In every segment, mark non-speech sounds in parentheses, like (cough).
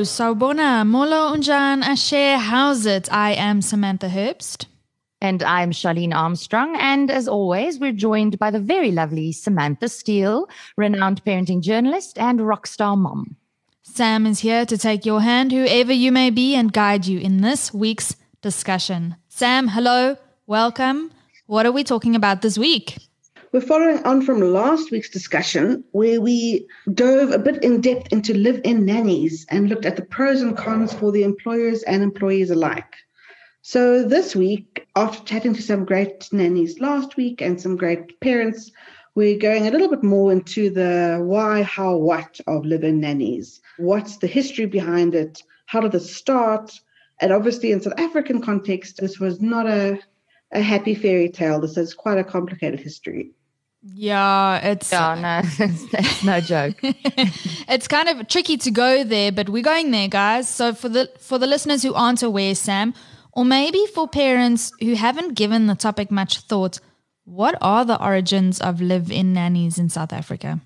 Hello, Sawubona, Molo Unjan Asher, how's it? I am Samantha Herbst. And I'm Charlene Armstrong. And as always, we're joined by the very lovely Samantha Steele, renowned parenting journalist and rock star mom. Sam is here to take your hand, whoever you may be, and guide you in this week's discussion. Sam, hello, welcome. What are we talking about this week? We're following on from last week's discussion where we dove a bit in depth into live in nannies and looked at the pros and cons for the employers and employees alike. So this week, after chatting to some great nannies last week and some great parents, we're going a little bit more into the why, how, what of live in nannies. What's the history behind it? How did it start? And obviously, in South African context, this was not a, a happy fairy tale. This is quite a complicated history. Yeah, it's Yeah, no, (laughs) that's no joke. (laughs) it's kind of tricky to go there, but we're going there, guys. So for the for the listeners who aren't aware, Sam, or maybe for parents who haven't given the topic much thought, what are the origins of live-in nannies in South Africa?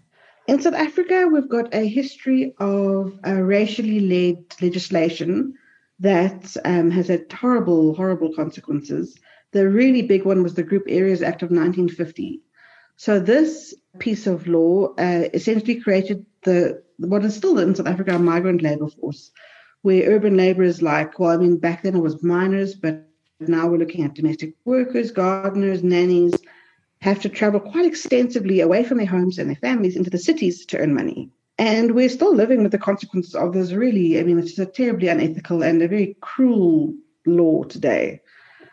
In South Africa, we've got a history of uh, racially led legislation that um, has had horrible, horrible consequences. The really big one was the Group Areas Act of 1950. So this piece of law uh, essentially created the what is still in South Africa a migrant labor force, where urban labourers like, well, I mean, back then it was miners, but now we're looking at domestic workers, gardeners, nannies, have to travel quite extensively away from their homes and their families into the cities to earn money. And we're still living with the consequences of this really, I mean, it's a terribly unethical and a very cruel law today.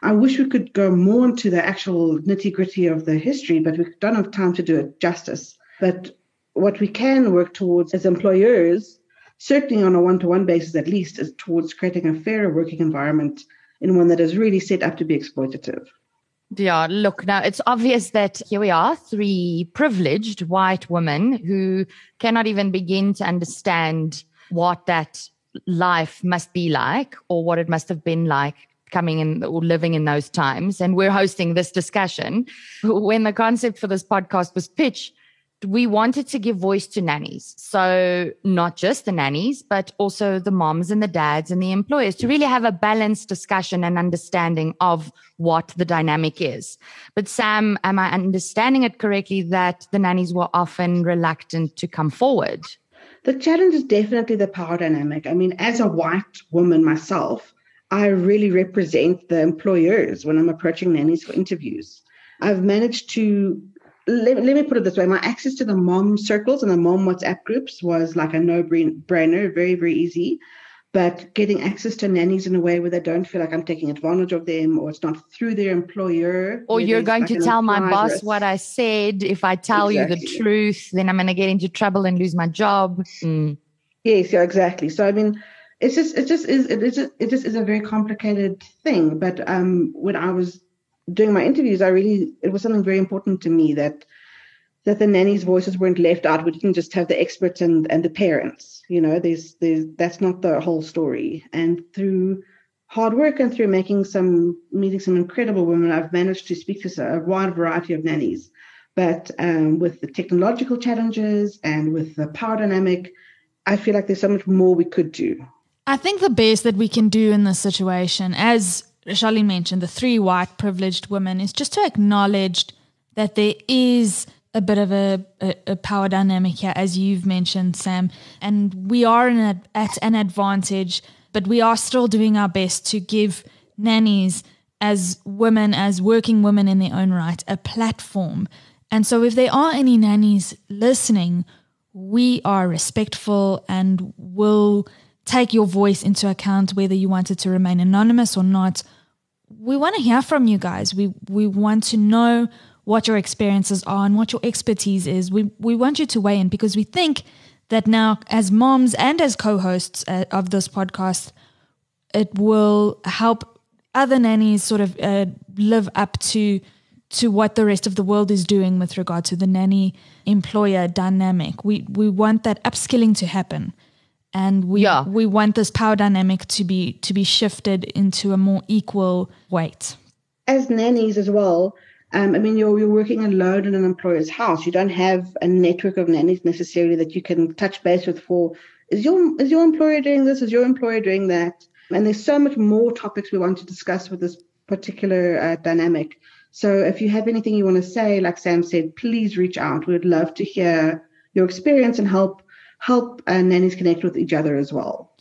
I wish we could go more into the actual nitty gritty of the history, but we don't have time to do it justice. But what we can work towards as employers, certainly on a one to one basis at least, is towards creating a fairer working environment in one that is really set up to be exploitative. Yeah, look, now it's obvious that here we are, three privileged white women who cannot even begin to understand what that life must be like or what it must have been like coming in or living in those times. And we're hosting this discussion. When the concept for this podcast was pitched, we wanted to give voice to nannies. So not just the nannies, but also the moms and the dads and the employers to really have a balanced discussion and understanding of what the dynamic is. But Sam, am I understanding it correctly that the nannies were often reluctant to come forward? The challenge is definitely the power dynamic. I mean, as a white woman myself, I really represent the employers when I'm approaching nannies for interviews. I've managed to let, let me put it this way my access to the mom circles and the mom WhatsApp groups was like a no brainer, very, very easy. But getting access to nannies in a way where they don't feel like I'm taking advantage of them or it's not through their employer. Or you're going like to tell my boss risk. what I said. If I tell exactly. you the truth, then I'm going to get into trouble and lose my job. Mm. Yes, yeah, exactly. So, I mean, it's just, it just is, it just, it just is a very complicated thing. But um, when I was doing my interviews, I really it was something very important to me that that the nannies' voices weren't left out. We didn't just have the experts and and the parents. You know, there's there's that's not the whole story. And through hard work and through making some meeting some incredible women, I've managed to speak to a wide variety of nannies. But um, with the technological challenges and with the power dynamic, I feel like there's so much more we could do. I think the best that we can do in this situation, as Charlene mentioned, the three white privileged women, is just to acknowledge that there is a bit of a, a, a, power dynamic here, as you've mentioned, Sam. And we are at an advantage, but we are still doing our best to give nannies, as women, as working women in their own right, a platform. And so, if there are any nannies listening, we are respectful and will take your voice into account, whether you wanted to remain anonymous or not. We want to hear from you guys. We we want to know what your experiences are and what your expertise is. We we want you to weigh in because we think that now, as moms and as co-hosts uh, of this podcast, it will help other nannies sort of uh, live up to to what the rest of the world is doing with regard to the nanny employer dynamic. We we want that upskilling to happen and we yeah. we want this power dynamic to be to be shifted into a more equal weight as nannies as well um, I mean, you're you're working alone in an employer's house. You don't have a network of nannies necessarily that you can touch base with for is your is your employer doing this? Is your employer doing that? And there's so much more topics we want to discuss with this particular uh, dynamic. So if you have anything you want to say, like Sam said, please reach out. We would love to hear your experience and help help uh, nannies connect with each other as well.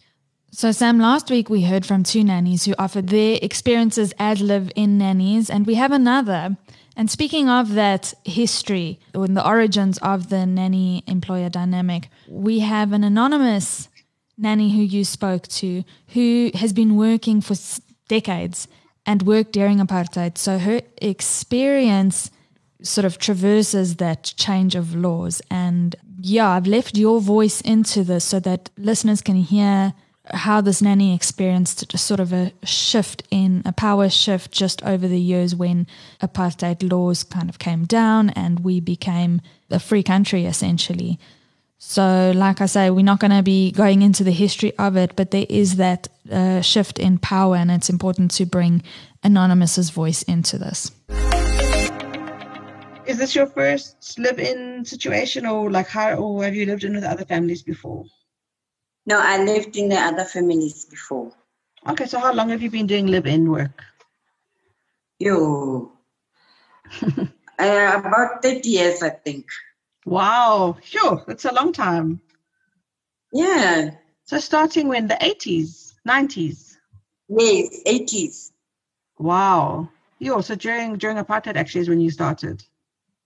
So, Sam, last week we heard from two nannies who offered their experiences as live in nannies, and we have another. And speaking of that history or the origins of the nanny employer dynamic, we have an anonymous nanny who you spoke to who has been working for decades and worked during apartheid. So her experience sort of traverses that change of laws. And yeah, I've left your voice into this so that listeners can hear how this nanny experienced sort of a shift in a power shift just over the years when apartheid laws kind of came down and we became a free country essentially. So, like I say, we're not going to be going into the history of it, but there is that uh, shift in power, and it's important to bring Anonymous's voice into this. Is this your first live-in situation, or like how, or have you lived in with other families before? No, I lived in the other families before. Okay, so how long have you been doing live-in work? You, (laughs) uh, about thirty years, I think. Wow, sure, that's a long time. Yeah. So starting when the eighties, nineties. Yes, eighties. Wow. Yo, so during during apartheid actually is when you started.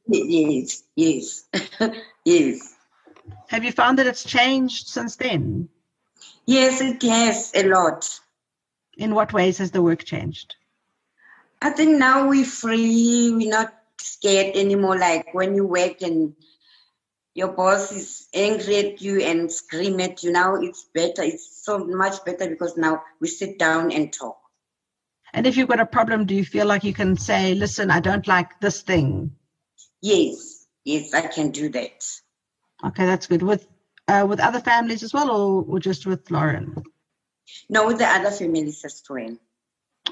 Yes, yes, (laughs) yes. Have you found that it's changed since then? Yes, it has a lot. In what ways has the work changed? I think now we're free. We're not scared anymore. Like when you work and your boss is angry at you and scream at you. Now it's better. It's so much better because now we sit down and talk. And if you've got a problem, do you feel like you can say, "Listen, I don't like this thing"? Yes, yes, I can do that. Okay, that's good. With uh, with other families as well, or, or just with Lauren? No, with the other families as well.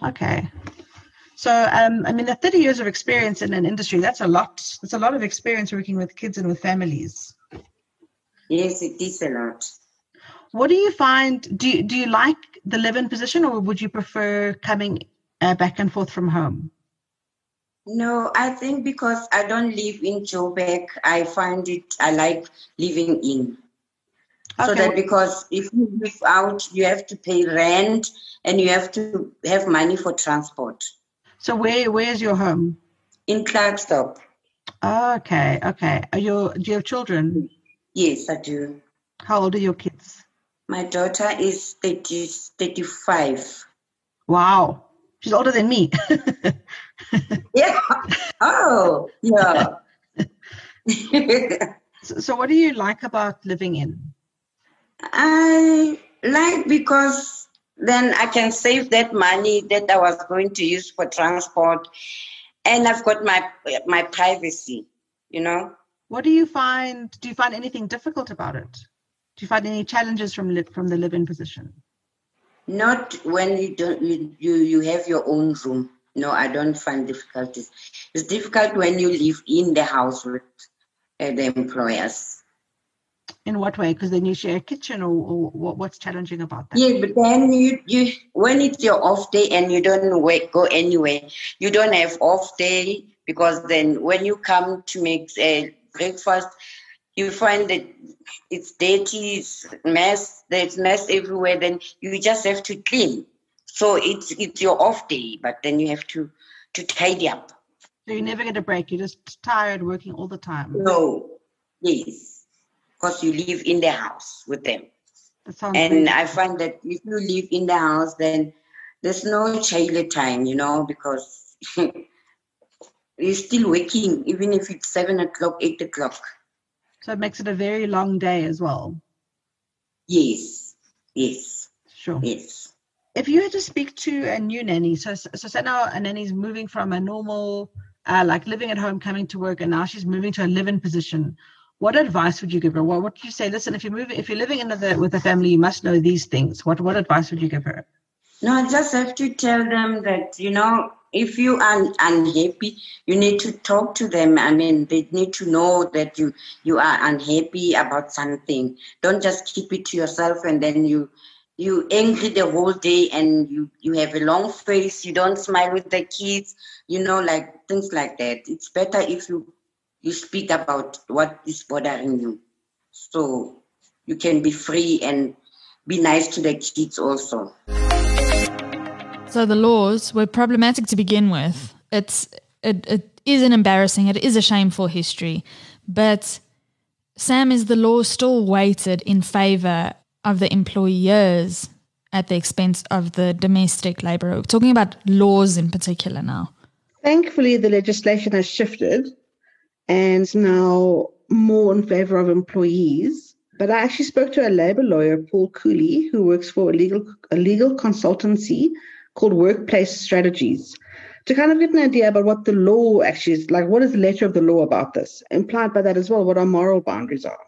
Okay. So, um, I mean, the 30 years of experience in an industry, that's a lot. That's a lot of experience working with kids and with families. Yes, it is a lot. What do you find? Do you, do you like the live-in position, or would you prefer coming uh, back and forth from home? No, I think because I don't live in Joburg, I find it, I like living in. Okay. So that because if you live out, you have to pay rent and you have to have money for transport. So where where's your home? In Klerksdorp. Okay, okay. Are you do you have children? Yes, I do. How old are your kids? My daughter is 30, 35. Wow. She's older than me. (laughs) (laughs) yeah. Oh, yeah. (laughs) so, so, what do you like about living in? I like because then I can save that money that I was going to use for transport, and I've got my my privacy. You know. What do you find? Do you find anything difficult about it? Do you find any challenges from from the live-in position? Not when you don't you, you you have your own room. No, I don't find difficulties. It's difficult when you live in the house with uh, the employers. In what way? Because then you share a kitchen, or, or what's challenging about that? Yeah, but then you you when it's your off day and you don't work, go anywhere, you don't have off day because then when you come to make a uh, breakfast, you find that it's dirty, it's mess, there's mess everywhere, then you just have to clean. So it's it's your off day, but then you have to to tidy up. So you never get a break. You're just tired working all the time. No, yes, because you live in the house with them. and I find that if you live in the house, then there's no child time, you know, because (laughs) you're still waking, even if it's seven o'clock, eight o'clock. So it makes it a very long day as well. Yes, yes, sure, yes. If you had to speak to a new nanny, so so say now a nanny's moving from a normal, uh, like living at home, coming to work, and now she's moving to a live-in position. What advice would you give her? What would you say? Listen, if you move, if you're living in the, with a family, you must know these things. What what advice would you give her? No, I just have to tell them that you know if you are unhappy, you need to talk to them. I mean, they need to know that you you are unhappy about something. Don't just keep it to yourself and then you you angry the whole day and you you have a long face. You don't smile with the kids. You know, like things like that. It's better if you you speak about what is bothering you, so you can be free and be nice to the kids also. So the laws were problematic to begin with. It's it, it is an embarrassing, it is a shameful history, but Sam, is the law still weighted in favor of the employers at the expense of the domestic laborer? We're talking about laws in particular now. Thankfully, the legislation has shifted and now more in favor of employees. But I actually spoke to a labor lawyer, Paul Cooley, who works for a legal, a legal consultancy called Workplace Strategies to kind of get an idea about what the law actually is like. What is the letter of the law about this? Implied by that as well, what our moral boundaries are.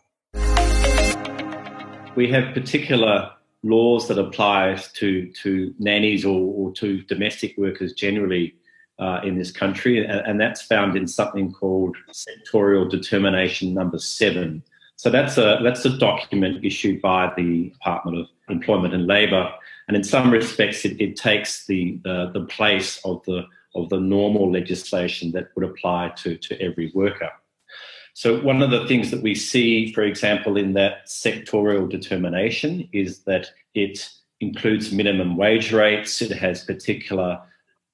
We have particular laws that apply to, to nannies or, or to domestic workers generally uh, in this country, and, and, that's found in something called Sectorial Determination Number Seven. So that's a that's a document issued by the Department of Employment and Labour and in some respects, it, it takes the, the, the place of the of the normal legislation that would apply to, to every worker. So, one of the things that we see, for example, in that sectorial determination is that it includes minimum wage rates, it has particular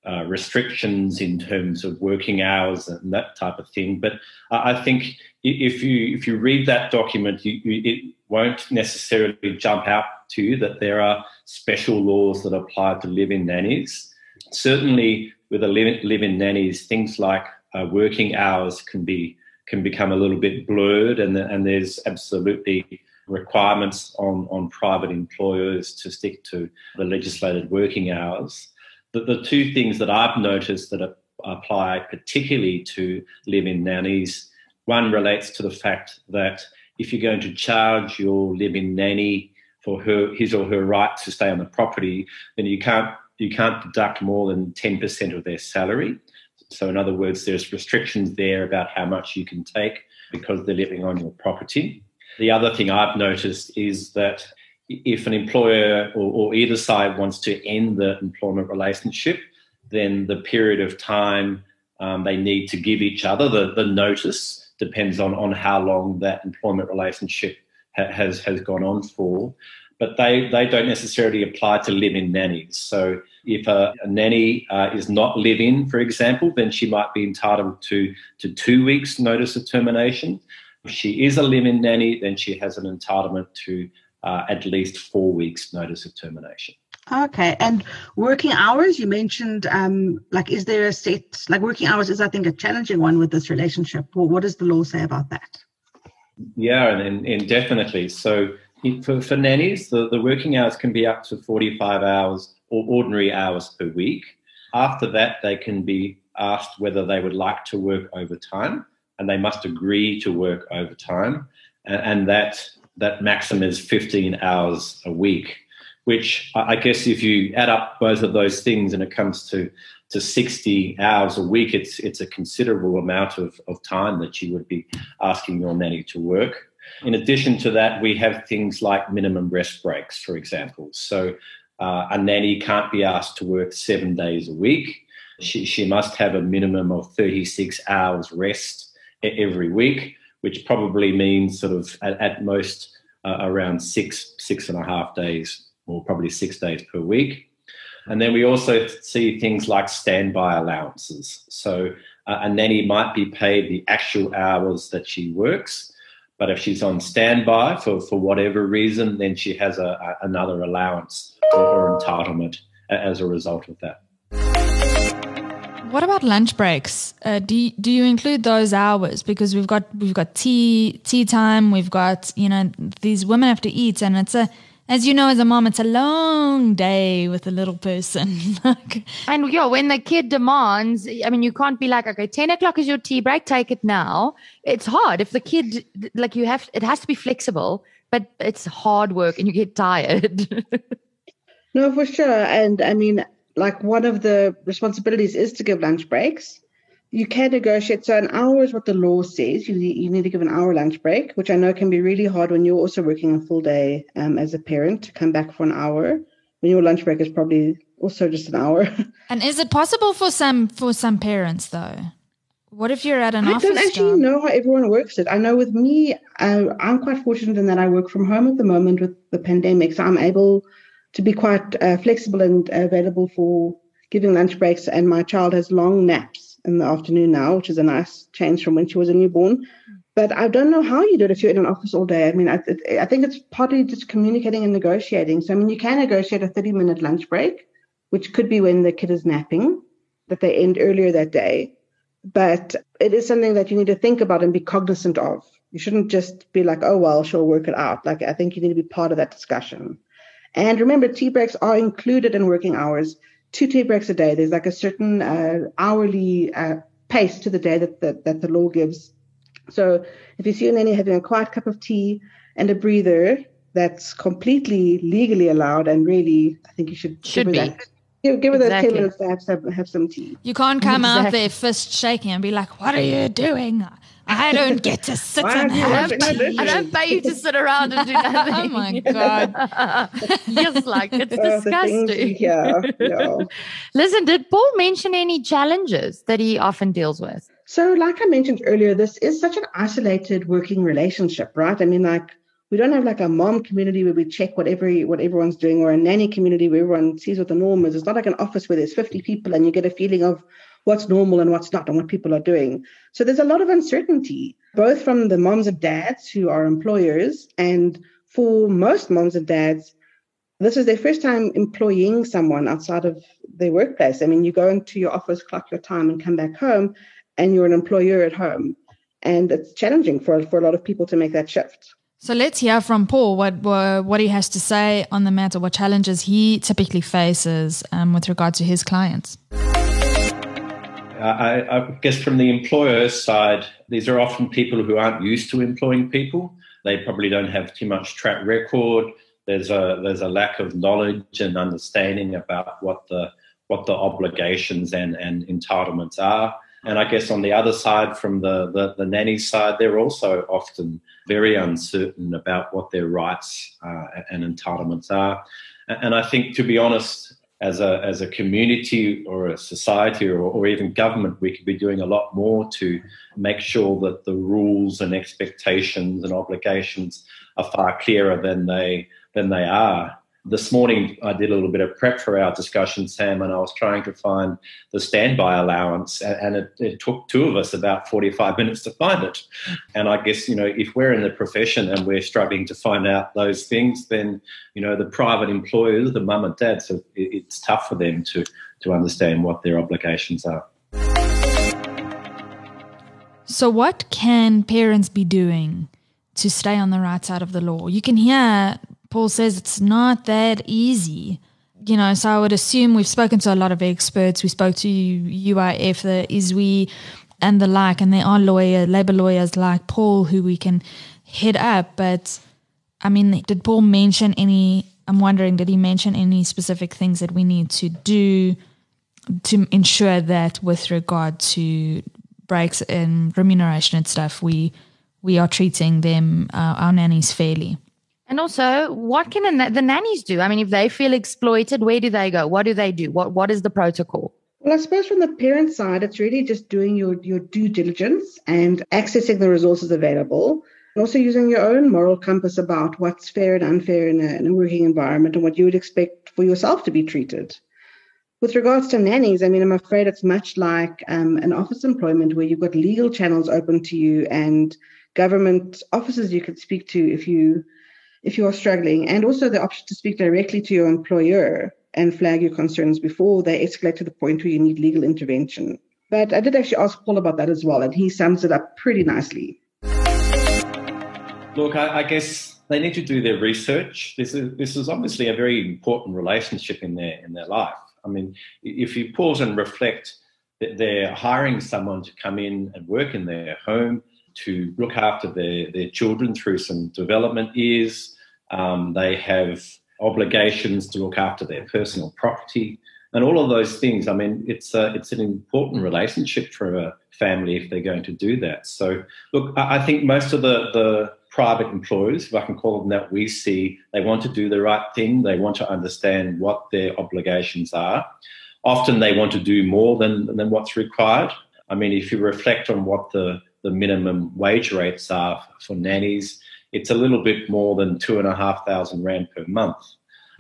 uh, restrictions in terms of working hours and that type of thing. But I think if you if you read that document, you, you, it won't necessarily jump out to you that there are special laws that apply to live-in nannies. Certainly, with a live-in nannies, things like uh, working hours can be can become a little bit blurred, and and there's absolutely requirements on on private employers to stick to the legislated working hours. But the two things that I've noticed that apply particularly to live-in nannies, one relates to the fact that if you're going to charge your live-in nanny for her his or her right to stay on the property, then you can't you can't deduct more than 10% of their salary. So in other words, there's restrictions there about how much you can take because they're living on your property. The other thing I've noticed is that if an employer or, or either side wants to end the employment relationship, then the period of time um, they need to give each other, the, the notice, depends on, on how long that employment relationship has has gone on for, but they they don't necessarily apply to live-in nannies. So if a, a nanny uh, is not live-in, for example, then she might be entitled to to two weeks notice of termination. If she is a live-in nanny, then she has an entitlement to uh, at least four weeks notice of termination. Okay, and working hours, you mentioned, um, like, is there a set, like, working hours is, I think, a challenging one with this relationship. Well, what does the law say about that? Yeah, and, and definitely. So for, for nannies, the, the working hours can be up to 45 hours or ordinary hours per week. After that, they can be asked whether they would like to work overtime, and they must agree to work overtime, and, and that that maximum is 15 hours a week. Which I guess if you add up both of those things and it comes to to 60 hours a week, it's it's a considerable amount of, of time that you would be asking your nanny to work. In addition to that, we have things like minimum rest breaks, for example. So uh, a nanny can't be asked to work seven days a week. She, she must have a minimum of 36 hours rest every week, which probably means sort of at, at most uh, around six, six and a half days, or probably six days per week. And then we also see things like standby allowances. So uh, a nanny might be paid the actual hours that she works, but if she's on standby for, for whatever reason, then she has a, a another allowance or entitlement as a result of that. What about lunch breaks? Uh, do you, do you include those hours? Because we've got we've got tea tea time. We've got you know these women have to eat, and it's a as you know, as a mom, it's a long day with a little person. (laughs) and yeah, when the kid demands, I mean, you can't be like, okay, 10 o'clock is your tea break, take it now. It's hard. If the kid, like, you have, it has to be flexible, but it's hard work and you get tired. (laughs) no, for sure. And I mean, like one of the responsibilities is to give lunch breaks. You can negotiate. So an hour is what the law says. You need, you need to give an hour lunch break, which I know can be really hard when you're also working a full day um, as a parent to come back for an hour when your lunch break is probably also just an hour. (laughs) And is it possible for some for some parents though? What if you're at an I office I don't actually job? know how everyone works it. I know with me, uh, I'm quite fortunate in that I work from home at the moment with the pandemic, so I'm able to be quite uh, flexible and available for giving lunch breaks. And my child has long naps in the afternoon now, which is a nice change from when she was a newborn. But I don't know how you do it if you're in an office all day. I mean, I, I think it's partly just communicating and negotiating. So, I mean, you can negotiate a 30 minute lunch break, which could be when the kid is napping, that they end earlier that day. But it is something that you need to think about and be cognizant of. You shouldn't just be like, oh, well, she'll work it out. Like, I think you need to be part of that discussion. And remember, tea breaks are included in working hours. Two tea breaks a day. There's like a certain uh, hourly uh, pace to the day that, that, that the law gives. So if you see a nanny having a quiet cup of tea and a breather, that's completely legally allowed. And really, I think you should Should give be. her that. Give, give her those 10 Exactly. minutes to have some, have some tea. You can't come out there fist shaking and be like, "What are you doing? I don't get to sit and are you have washing tea." I don't pay you to sit around and do (laughs) nothing. Oh my God. (laughs) yes, like it's Oh, disgusting. you hear, yeah. (laughs) Listen, did Paul mention any challenges that he often deals with? So, like I mentioned earlier, this is such an isolated working relationship, right? I mean, like we don't have like a mom community where we check what every what everyone's doing, or a nanny community where everyone sees what the norm is. It's not like an office where there's 50 people and you get a feeling of what's normal and what's not and what people are doing. So there's a lot of uncertainty, both from the moms and dads who are employers, and for most moms and dads, this is their first time employing someone outside of their workplace. I mean, you go into your office, clock your time, and come back home, and you're an employer at home. And it's challenging for, for a lot of people to make that shift. So let's hear from Paul what what he has to say on the matter, what challenges he typically faces um, with regard to his clients. I, I guess from the employer's side, these are often people who aren't used to employing people. They probably don't have too much track record. There's a there's a lack of knowledge and understanding about what the what the obligations and, and entitlements are. And I guess on the other side, from the, the, the nanny side, they're also often very uncertain about what their rights uh, and entitlements are. And I think, to be honest, as a as a community or a society or, or even government, we could be doing a lot more to make sure that the rules and expectations and obligations are far clearer than they than they are. This morning, I did a little bit of prep for our discussion, Sam, and I was trying to find the standby allowance, and, it, it took two of us about 45 minutes to find it. And I guess, you know, if we're in the profession and we're struggling to find out those things, then, you know, the private employers, the mum and dad, so it, it's tough for them to, to understand what their obligations are. So, what can parents be doing to stay on the right side of the law? You can hear Paul says it's not that easy. You know, so I would assume we've spoken to a lot of experts. We spoke to UIF, the Izwi, and the like, and there are lawyer, labor lawyers like Paul who we can hit up. But I mean, did Paul mention any? I'm wondering, did he mention any specific things that we need to do to ensure that, with regard to breaks and remuneration and stuff, we we are treating them uh, our nannies fairly. And also, what can the, nannies do? I mean, if they feel exploited, where do they go? What do they do? What What is the protocol? Well, I suppose from the parent side, it's really just doing your, your due diligence and accessing the resources available. And also using your own moral compass about what's fair and unfair in a, in a working environment and what you would expect for yourself to be treated. With regards to nannies, I mean, I'm afraid it's much like um, an office employment where you've got legal channels open to you and government offices you could speak to if you if you are struggling, and also the option to speak directly to your employer and flag your concerns before they escalate to the point where you need legal intervention. But I did actually ask Paul about that as well, and he sums it up pretty nicely. Look, I, I guess they need to do their research. This is this is obviously a very important relationship in their in their life. I mean, if you pause and reflect that they're hiring someone to come in and work in their home to look after their, their children through some development years. Um, they have obligations to look after their personal property. and all of those things. I mean, it's a, it's an important relationship for a family if they're going to do that. So, look, I think most of the the private employers, if I can call them that, we see they want to do the right thing. They want to understand what their obligations are. Often they want to do more than, than what's required. I mean, if you reflect on what the, the minimum wage rates are for nannies, it's a little bit more than two and a half thousand rand per month.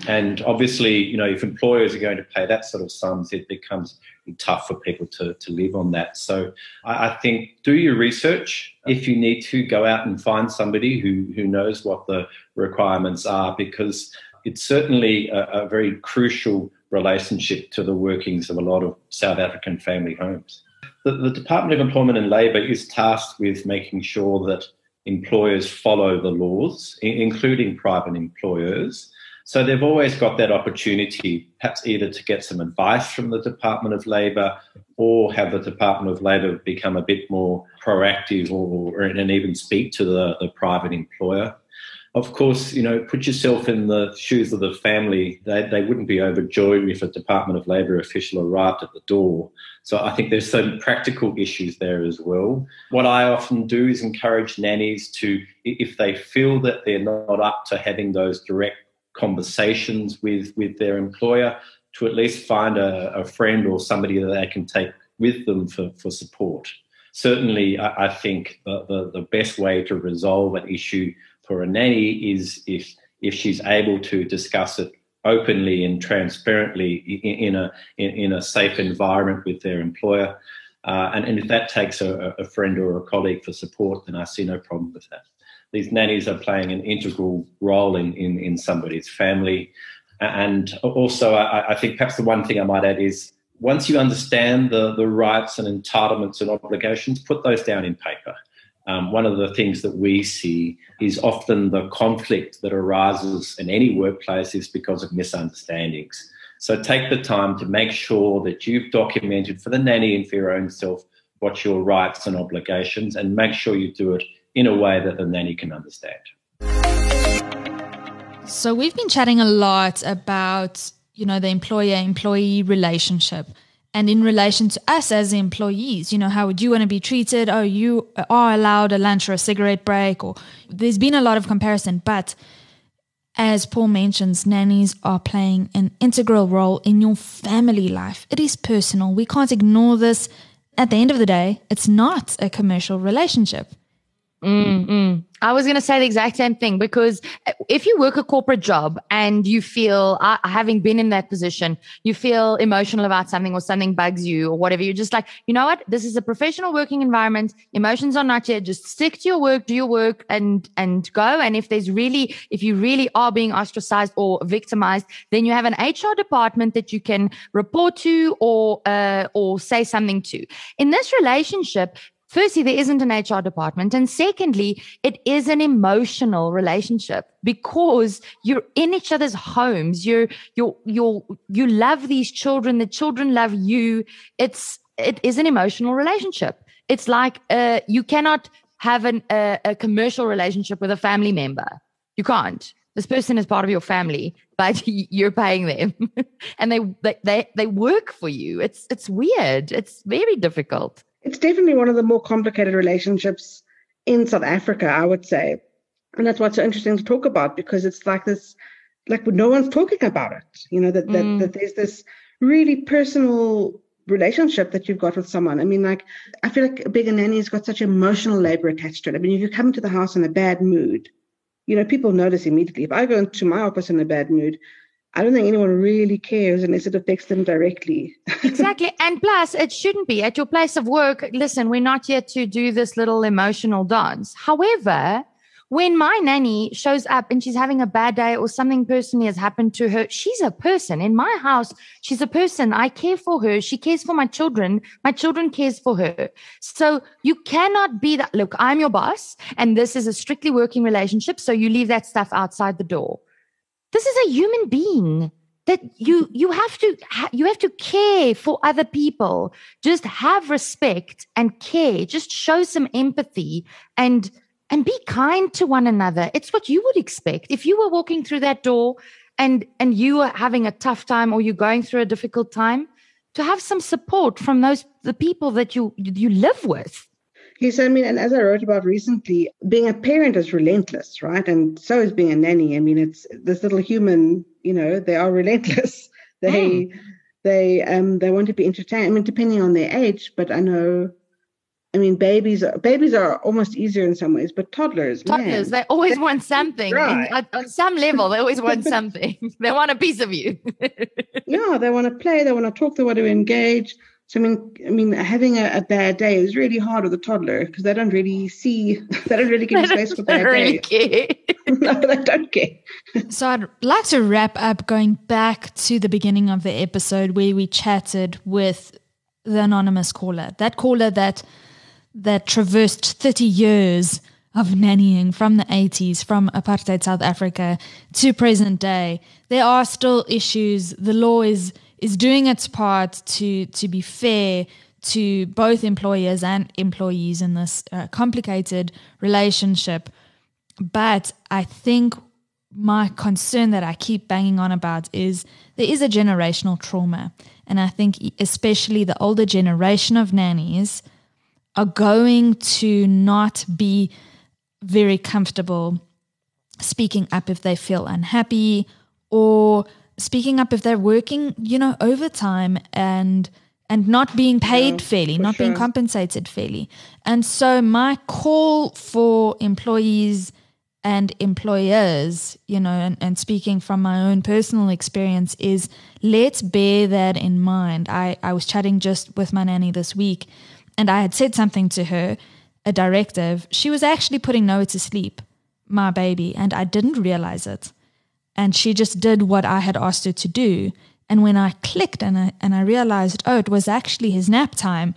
And obviously, you know, if employers are going to pay that sort of sums, it becomes tough for people to, to live on that. So I, I think do your research. If you need to, go out and find somebody who, who knows what the requirements are, because it's certainly a, a very crucial relationship to the workings of a lot of South African family homes. The, the Department of Employment and Labour is tasked with making sure that employers follow the laws, including private employers, so they've always got that opportunity, perhaps either to get some advice from the Department of Labour or have the Department of Labour become a bit more proactive or, and even speak to the, the private employer. Of course, you know, put yourself in the shoes of the family. They, they wouldn't be overjoyed if a Department of Labour official arrived at the door. So I think there's some practical issues there as well. What I often do is encourage nannies to, if they feel that they're not up to having those direct conversations with with their employer to at least find a, a friend or somebody that they can take with them for, for support. Certainly, I, I think the, the, the, best way to resolve an issue for a nanny is if if she's able to discuss it openly and transparently in, in a in, in, a safe environment with their employer. Uh, and, and if that takes a, a friend or a colleague for support, then I see no problem with that these nannies are playing an integral role in, in, in somebody's family. And also, I, I, think perhaps the one thing I might add is once you understand the, the rights and entitlements and obligations, put those down in paper. Um, one of the things that we see is often the conflict that arises in any workplace is because of misunderstandings. So take the time to make sure that you've documented for the nanny and for your own self what your rights and obligations, and make sure you do it in a way that the nanny can understand. So we've been chatting a lot about, you know, the employer employee relationship. And in relation to us as employees, you know, how would you want to be treated? Oh, you are allowed a lunch or a cigarette break, or there's been a lot of comparison. But as Paul mentions, nannies are playing an integral role in your family life. It is personal. We can't ignore this. At the end of the day, it's not a commercial relationship. Mm-hmm. I was going to say the exact same thing because if you work a corporate job and you feel, uh, having been in that position, you feel emotional about something or something bugs you or whatever, you're just like, you know what? This is a professional working environment. Emotions are not here. Just stick to your work, do your work and, and go. And if there's really, if you really are being ostracized or victimized, then you have an HR department that you can report to or, uh, or say something to. In this relationship, Firstly, there isn't an HR department. And secondly, it is an emotional relationship because you're in each other's homes. You're, you're, you're, you love these children. The children love you. It's, it is an emotional relationship. It's like, uh, you cannot have an, a commercial relationship with a family member. You can't. This person is part of your family, but (laughs) you're paying them (laughs) and they, they, they, they work for you. It's, it's weird. It's very difficult. It's definitely one of the more complicated relationships in South Africa, I would say. And that's what's so interesting to talk about because it's like this, like no one's talking about it. You know, that, that, mm. that there's this really personal relationship that you've got with someone. I mean, like, I feel like being a nanny's got such emotional labor attached to it. I mean, if you come into the house in a bad mood, you know, people notice immediately. If I go into my office in a bad mood, I don't think anyone really cares unless it affects them directly. (laughs) exactly. And plus, it shouldn't be at your place of work. Listen, we're not yet to do this little emotional dance. However, when my nanny shows up and she's having a bad day or something personally has happened to her, she's a person in my house. She's a person. I care for her. She cares for my children. My children cares for her. So you cannot be that. Look, I'm your boss and this is a strictly working relationship. So you leave that stuff outside the door this is a human being that you you have to you have to care for other people. Just have respect and care. Just show some empathy and and be kind to one another. It's what you would expect. If you were walking through that door and and you are having a tough time or you're going through a difficult time, to have some support from those the people that you you live with. Yes, I mean, and as I wrote about recently, being a parent is relentless, right? And so is being a nanny. I mean, it's this little human, you know, they are relentless. (laughs) They mm. they um they want to be entertained. I mean, depending on their age, but I know I mean, babies babies are almost easier in some ways, but toddlers, toddlers, man, they always they, want something. Right. on some level, they always want (laughs) something. (laughs) they want a piece of you. yeah, they want to play, they want to talk, they want to engage. So I mean, I mean, having a, a bad day is really hard with a toddler because they don't really see, (laughs) they don't really give you space for bad really days. (laughs) no, they don't care. so I'd like to wrap up going back to the beginning of the episode where we chatted with the anonymous caller, that caller that that traversed 30 years of nannying from the 80s, from apartheid South Africa to present day, there are still issues. The law is is doing its part to to be fair to both employers and employees in this uh, complicated relationship. But I think my concern that I keep banging on about is there is a generational trauma. And I think, especially the older generation of nannies, are going to not be very comfortable speaking up if they feel unhappy or speaking up if they're working, you know, overtime and and not being paid yeah, fairly, not sure. being compensated fairly. And so my call for employees and employers, you know, and, and speaking from my own personal experience is let's bear that in mind. I, I was chatting just with my nanny this week and I had said something to her, a directive. She was actually putting Noah to sleep, my baby, and I didn't realize it. And she just did what I had asked her to do. And when I clicked and I, and I realized, oh, it was actually his nap time,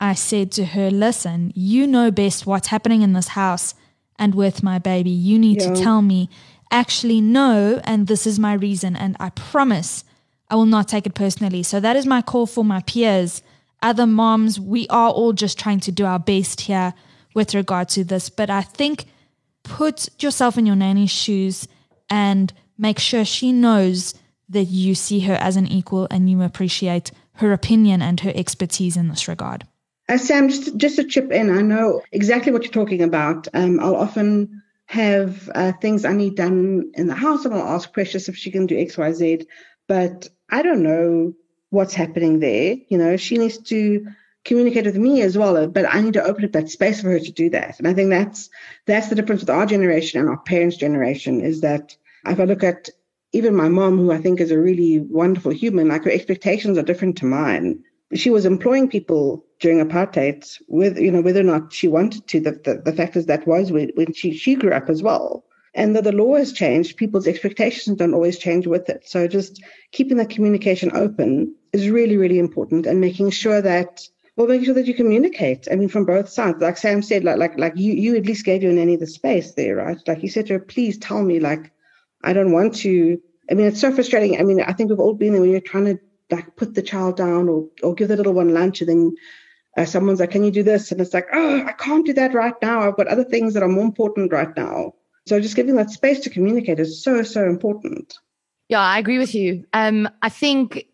I said to her, listen, you know best what's happening in this house and with my baby. You need yeah. to tell me, actually, no, and this is my reason. And I promise I will not take it personally. So that is my call for my peers other moms, we are all just trying to do our best here with regard to this. But I think put yourself in your nanny's shoes and make sure she knows that you see her as an equal and you appreciate her opinion and her expertise in this regard. Uh, Sam, just just to chip in, I know exactly what you're talking about. Um, I'll often have uh, things I need done in the house, and I'll ask Precious if she can do X, Y, Z. But I don't know what's happening there. You know, she needs to communicate with me as well, but I need to open up that space for her to do that. And I think that's that's the difference with our generation and our parents' generation is that if I look at even my mom, who I think is a really wonderful human, like her expectations are different to mine. She was employing people during apartheid with, you know, whether or not she wanted to. The, the, the fact is that was when, she, she grew up as well and that the law has changed, people's expectations don't always change with it. So just keeping that communication open is really, really important and making sure that well, making sure that you communicate. I mean, from both sides. Like Sam said, like like like you you at least gave your nanny the space there, right? Like you said to her, please tell me, like, I don't want to. I mean, it's so frustrating. I mean, I think we've all been there when you're trying to like put the child down or or give the little one lunch, and then uh, someone's like, "Can you do this?" And it's like, "Oh, I can't do that right now. I've got other things that are more important right now." So just giving that space to communicate is so, so important. Yeah, I agree with you. Um, I think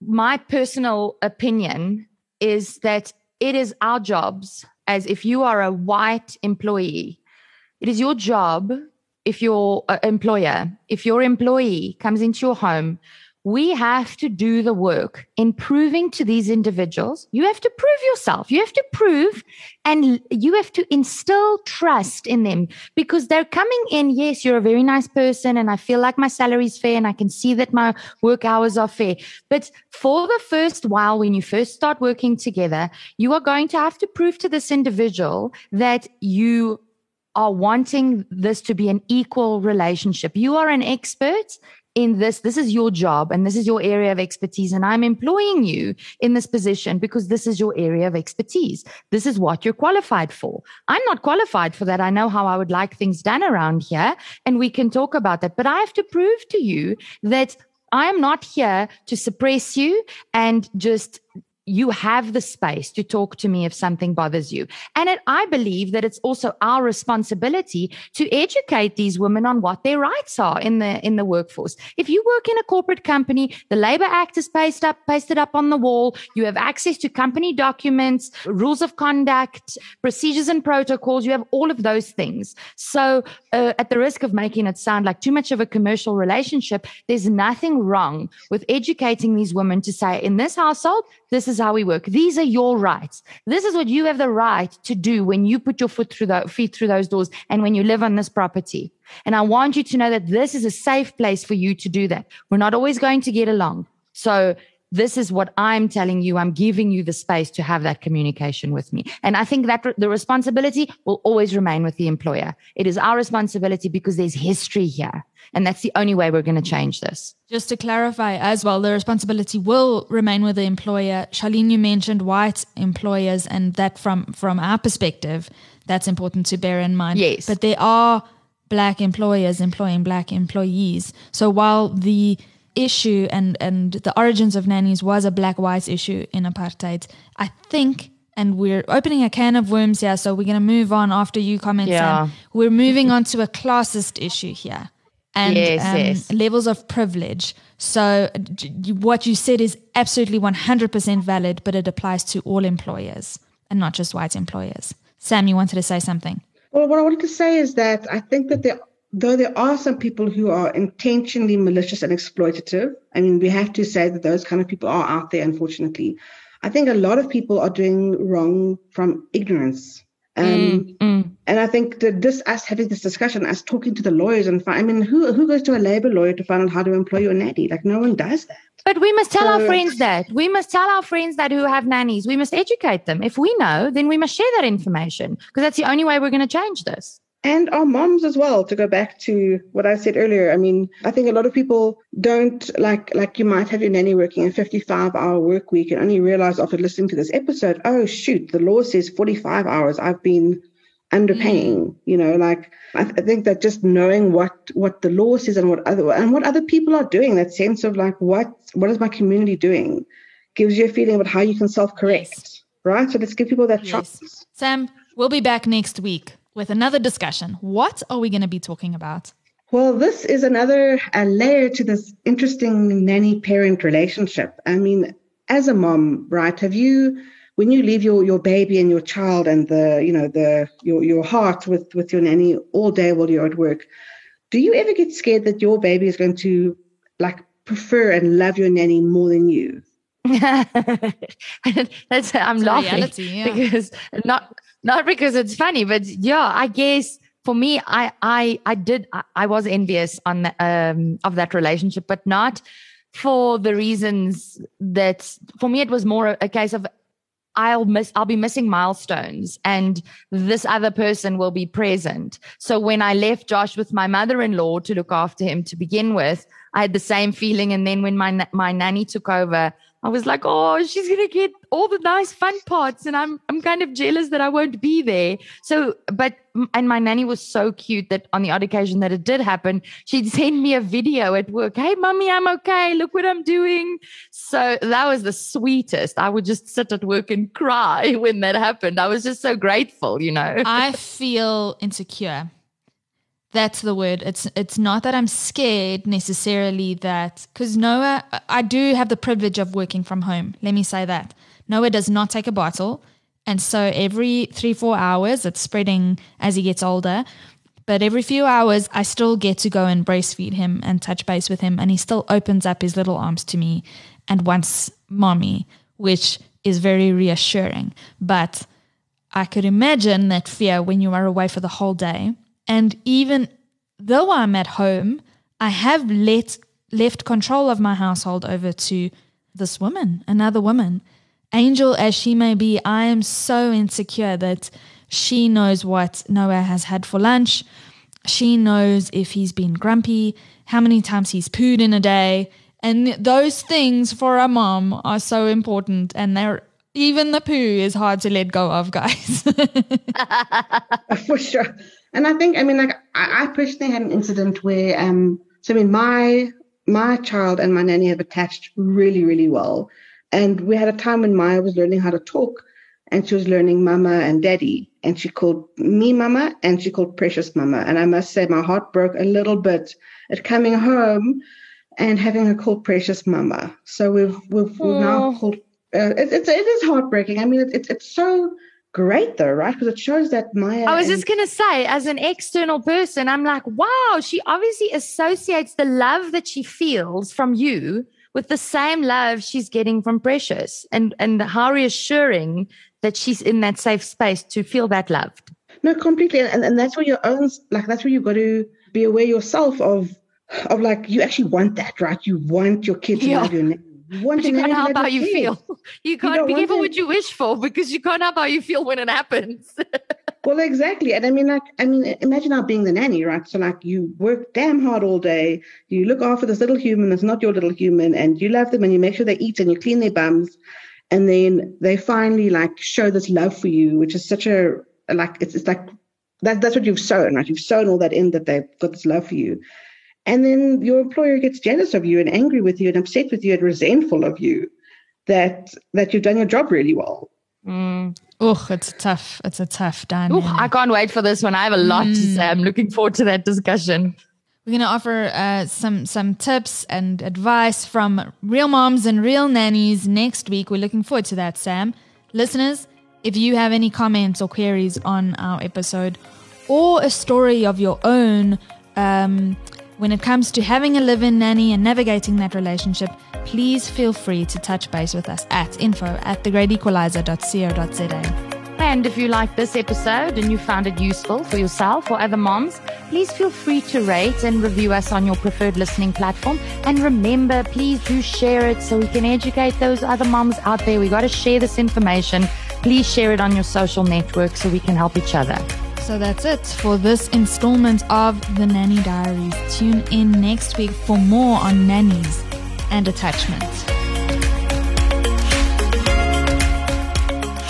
my personal opinion is that it is our jobs as if you are a white employee, it is your job if your uh, employer, if your employee comes into your home we have to do the work in proving to these individuals. You have to prove yourself. You have to prove and you have to instill trust in them because they're coming in. Yes, you're a very nice person and I feel like my salary is fair and I can see that my work hours are fair. But for the first while, when you first start working together, you are going to have to prove to this individual that you are wanting this to be an equal relationship. You are an expert in this. This is your job and this is your area of expertise and i'm employing you in this position because this is your area of expertise. This is what you're qualified for. I'm not qualified for that. I know how i would like things done around here and we can talk about that. But i have to prove to you that i am not here to suppress you and just you have the space to talk to me if something bothers you. And it, I believe that it's also our responsibility to educate these women on what their rights are in the in the workforce. If you work in a corporate company, the Labor Act is pasted up pasted up on the wall. You have access to company documents, rules of conduct, procedures and protocols. You have all of those things. So, uh, at the risk of making it sound like too much of a commercial relationship, there's nothing wrong with educating these women to say, in this household, this is how we work. These are your rights. This is what you have the right to do when you put your foot through the feet through those doors and when you live on this property. And I want you to know that this is a safe place for you to do that. We're not always going to get along. So this is what I'm telling you. I'm giving you the space to have that communication with me. And I think that the responsibility will always remain with the employer. It is our responsibility because there's history here. And that's the only way we're going to change this. Just to clarify as well, the responsibility will remain with the employer. Charlene, you mentioned white employers, and that from, from our perspective, that's important to bear in mind. Yes. But there are black employers employing black employees. So while the issue and, and the origins of nannies was a black white issue in apartheid, I think and we're opening a can of worms here, so we're going to move on after you comment. Yeah. Sam. We're moving on to a classist issue here and Yes, um, yes. levels of privilege. So, d- d- what you said is absolutely 100% valid, but it applies to all employers and not just white employers. Sam, you wanted to say something? Well, what I wanted to say is that I think that there, though there are some people who are intentionally malicious and exploitative, I mean, we have to say that those kind of people are out there, unfortunately. I think a lot of people are doing wrong from ignorance. Um, Mm. And I think that this, us having this discussion, us talking to the lawyers and fi- I mean, who who goes to a labor lawyer to find out how to employ your nanny? Like, no one does that. But we must tell our friends that. We must tell our friends that who have nannies. We must educate them. If we know, then we must share that information because that's the only way we're going to change this. And our moms as well to go back to what i said earlier. I mean i think a lot of people don't like like you might have your nanny working a 55 hour work week and only realize after listening to this episode oh shoot the law says 45 hours i've been underpaying mm. you know like I, th- I think that just knowing what what the law says and what other and what other people are doing that sense of like what what is my community doing gives you a feeling about how you can self-correct Yes. right? So let's give people that Yes. chance Sam, we'll be back next week with another discussion. What are we going to be talking about? Well, this is another uh, layer to this interesting nanny parent relationship. I mean, as a mom, right? Have you, when you leave your, your baby and your child and the, you know, the, your, your heart with, with your nanny all day while you're at work, do you ever get scared that your baby is going to like prefer and love your nanny more than you? (laughs) That's I'm It's laughing reality, yeah. because not not because it's funny, but yeah, I guess for me, I I I did I, I was envious on the, um of that relationship, but not for the reasons that for me it was more a, case of I'll miss I'll be missing milestones and this other person will be present. So when I left Josh with my mother-in-law to look after him to begin with, I had the same feeling and then when my my nanny took over, I was like, "Oh, she's to get all the nice fun parts and I'm I'm kind of jealous that I won't be there." So but and my nanny was so cute that on the odd occasion that it did happen, she'd (laughs) send me a video at work. Hey, mommy, I'm okay. Look what I'm doing. So that was the sweetest. I would just sit at work and cry (laughs) when that happened. I was just so grateful, you know. I feel insecure. That's the word. It's it's not that I'm scared necessarily that because Noah, I do have the privilege of working from home. Let me say that Noah does not take a bottle, and so every three four hours, it's spreading as he gets older. But every few hours, I still get to go and breastfeed him and touch base with him, and he still opens up his little arms to me and wants mommy, which is very reassuring. But I could imagine that fear when you are away for the whole day. And even though I'm at home, I have let left control of my household over to this woman, another woman. Angel as she may be, I am so insecure that she knows what Noah has had for lunch. She knows if he's been grumpy, how many times he's pooed in a day. And those things for a mom are so important. And they're even the poo is hard to let go of, guys. (laughs) (laughs) for sure. And I think, I mean, like I, I personally had an incident where, um, so I mean, my my child and my nanny have attached really, really well. And we had a time when Maya was learning how to talk and she was learning mama and daddy. And she called me mama and she called precious mama. And I must say, my heart broke a little bit at coming home and having her called precious mama. So we've, we've, we've now called, uh, it, it's, it is heartbreaking. I mean, it, it, it's so great though, right? Because it shows that Maya. I was just going to say, as an external person, I'm like, wow, she obviously associates the love that she feels from you with the same love she's getting from Precious and, and how reassuring that she's in that safe space to feel that loved. No, completely. And, and that's where your own, like, that's where you've got to be aware yourself of, of like, you actually want that, right? You want your kids to yeah. love your You, want you can't help how you feel. You can't you be careful what you wish for because you can't help how you feel when it happens. (laughs) Well, exactly. And I mean, like, I mean, imagine now being the nanny, right? So, like, you work damn hard all day. You look after this little human that's not your little human, and you love them and you make sure they eat and you clean their bums. And then they finally, like, show this love for you, which is such a, like, it's, it's like, that, that's what you've sown, right? You've sown all that in that they've got this love for you. And then your employer gets jealous of you and angry with you and upset with you and resentful of you that that you've done your job really well. Mm. Oh, it's tough. It's a tough dynamic. Ooh, I can't wait for this one. I have a lot mm. to say. I'm looking forward to that discussion. We're going to offer uh, some some tips and advice from real moms and real nannies next week. We're looking forward to that, Sam. Listeners, if you have any comments or queries on our episode or a story of your own um, when it comes to having a live in nanny and navigating that relationship, please feel free to touch base with us at info at thegreatequalizer.co.za. And if you like this episode and you found it useful for yourself or other moms, please feel free to rate and review us on your preferred listening platform. And remember, please do share it so we can educate those other moms out there. We got to share this information. Please share it on your social network so we can help each other. So that's it for this installment of the Nanny Diaries. Tune in next week for more on nannies and attachment.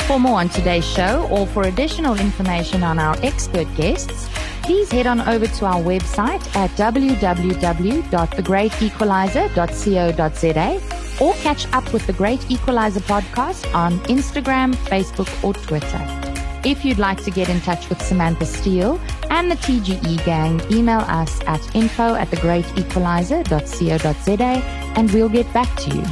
For more on today's show or for additional information on our expert guests, please head on over to our website at www.thegreatequalizer.co.za or catch up with the Great Equalizer podcast on Instagram, Facebook, or Twitter. If you'd like to get in touch with Samantha Steele and the TGE gang, email us at info at thegreatequalizer.co.za and we'll get back to you.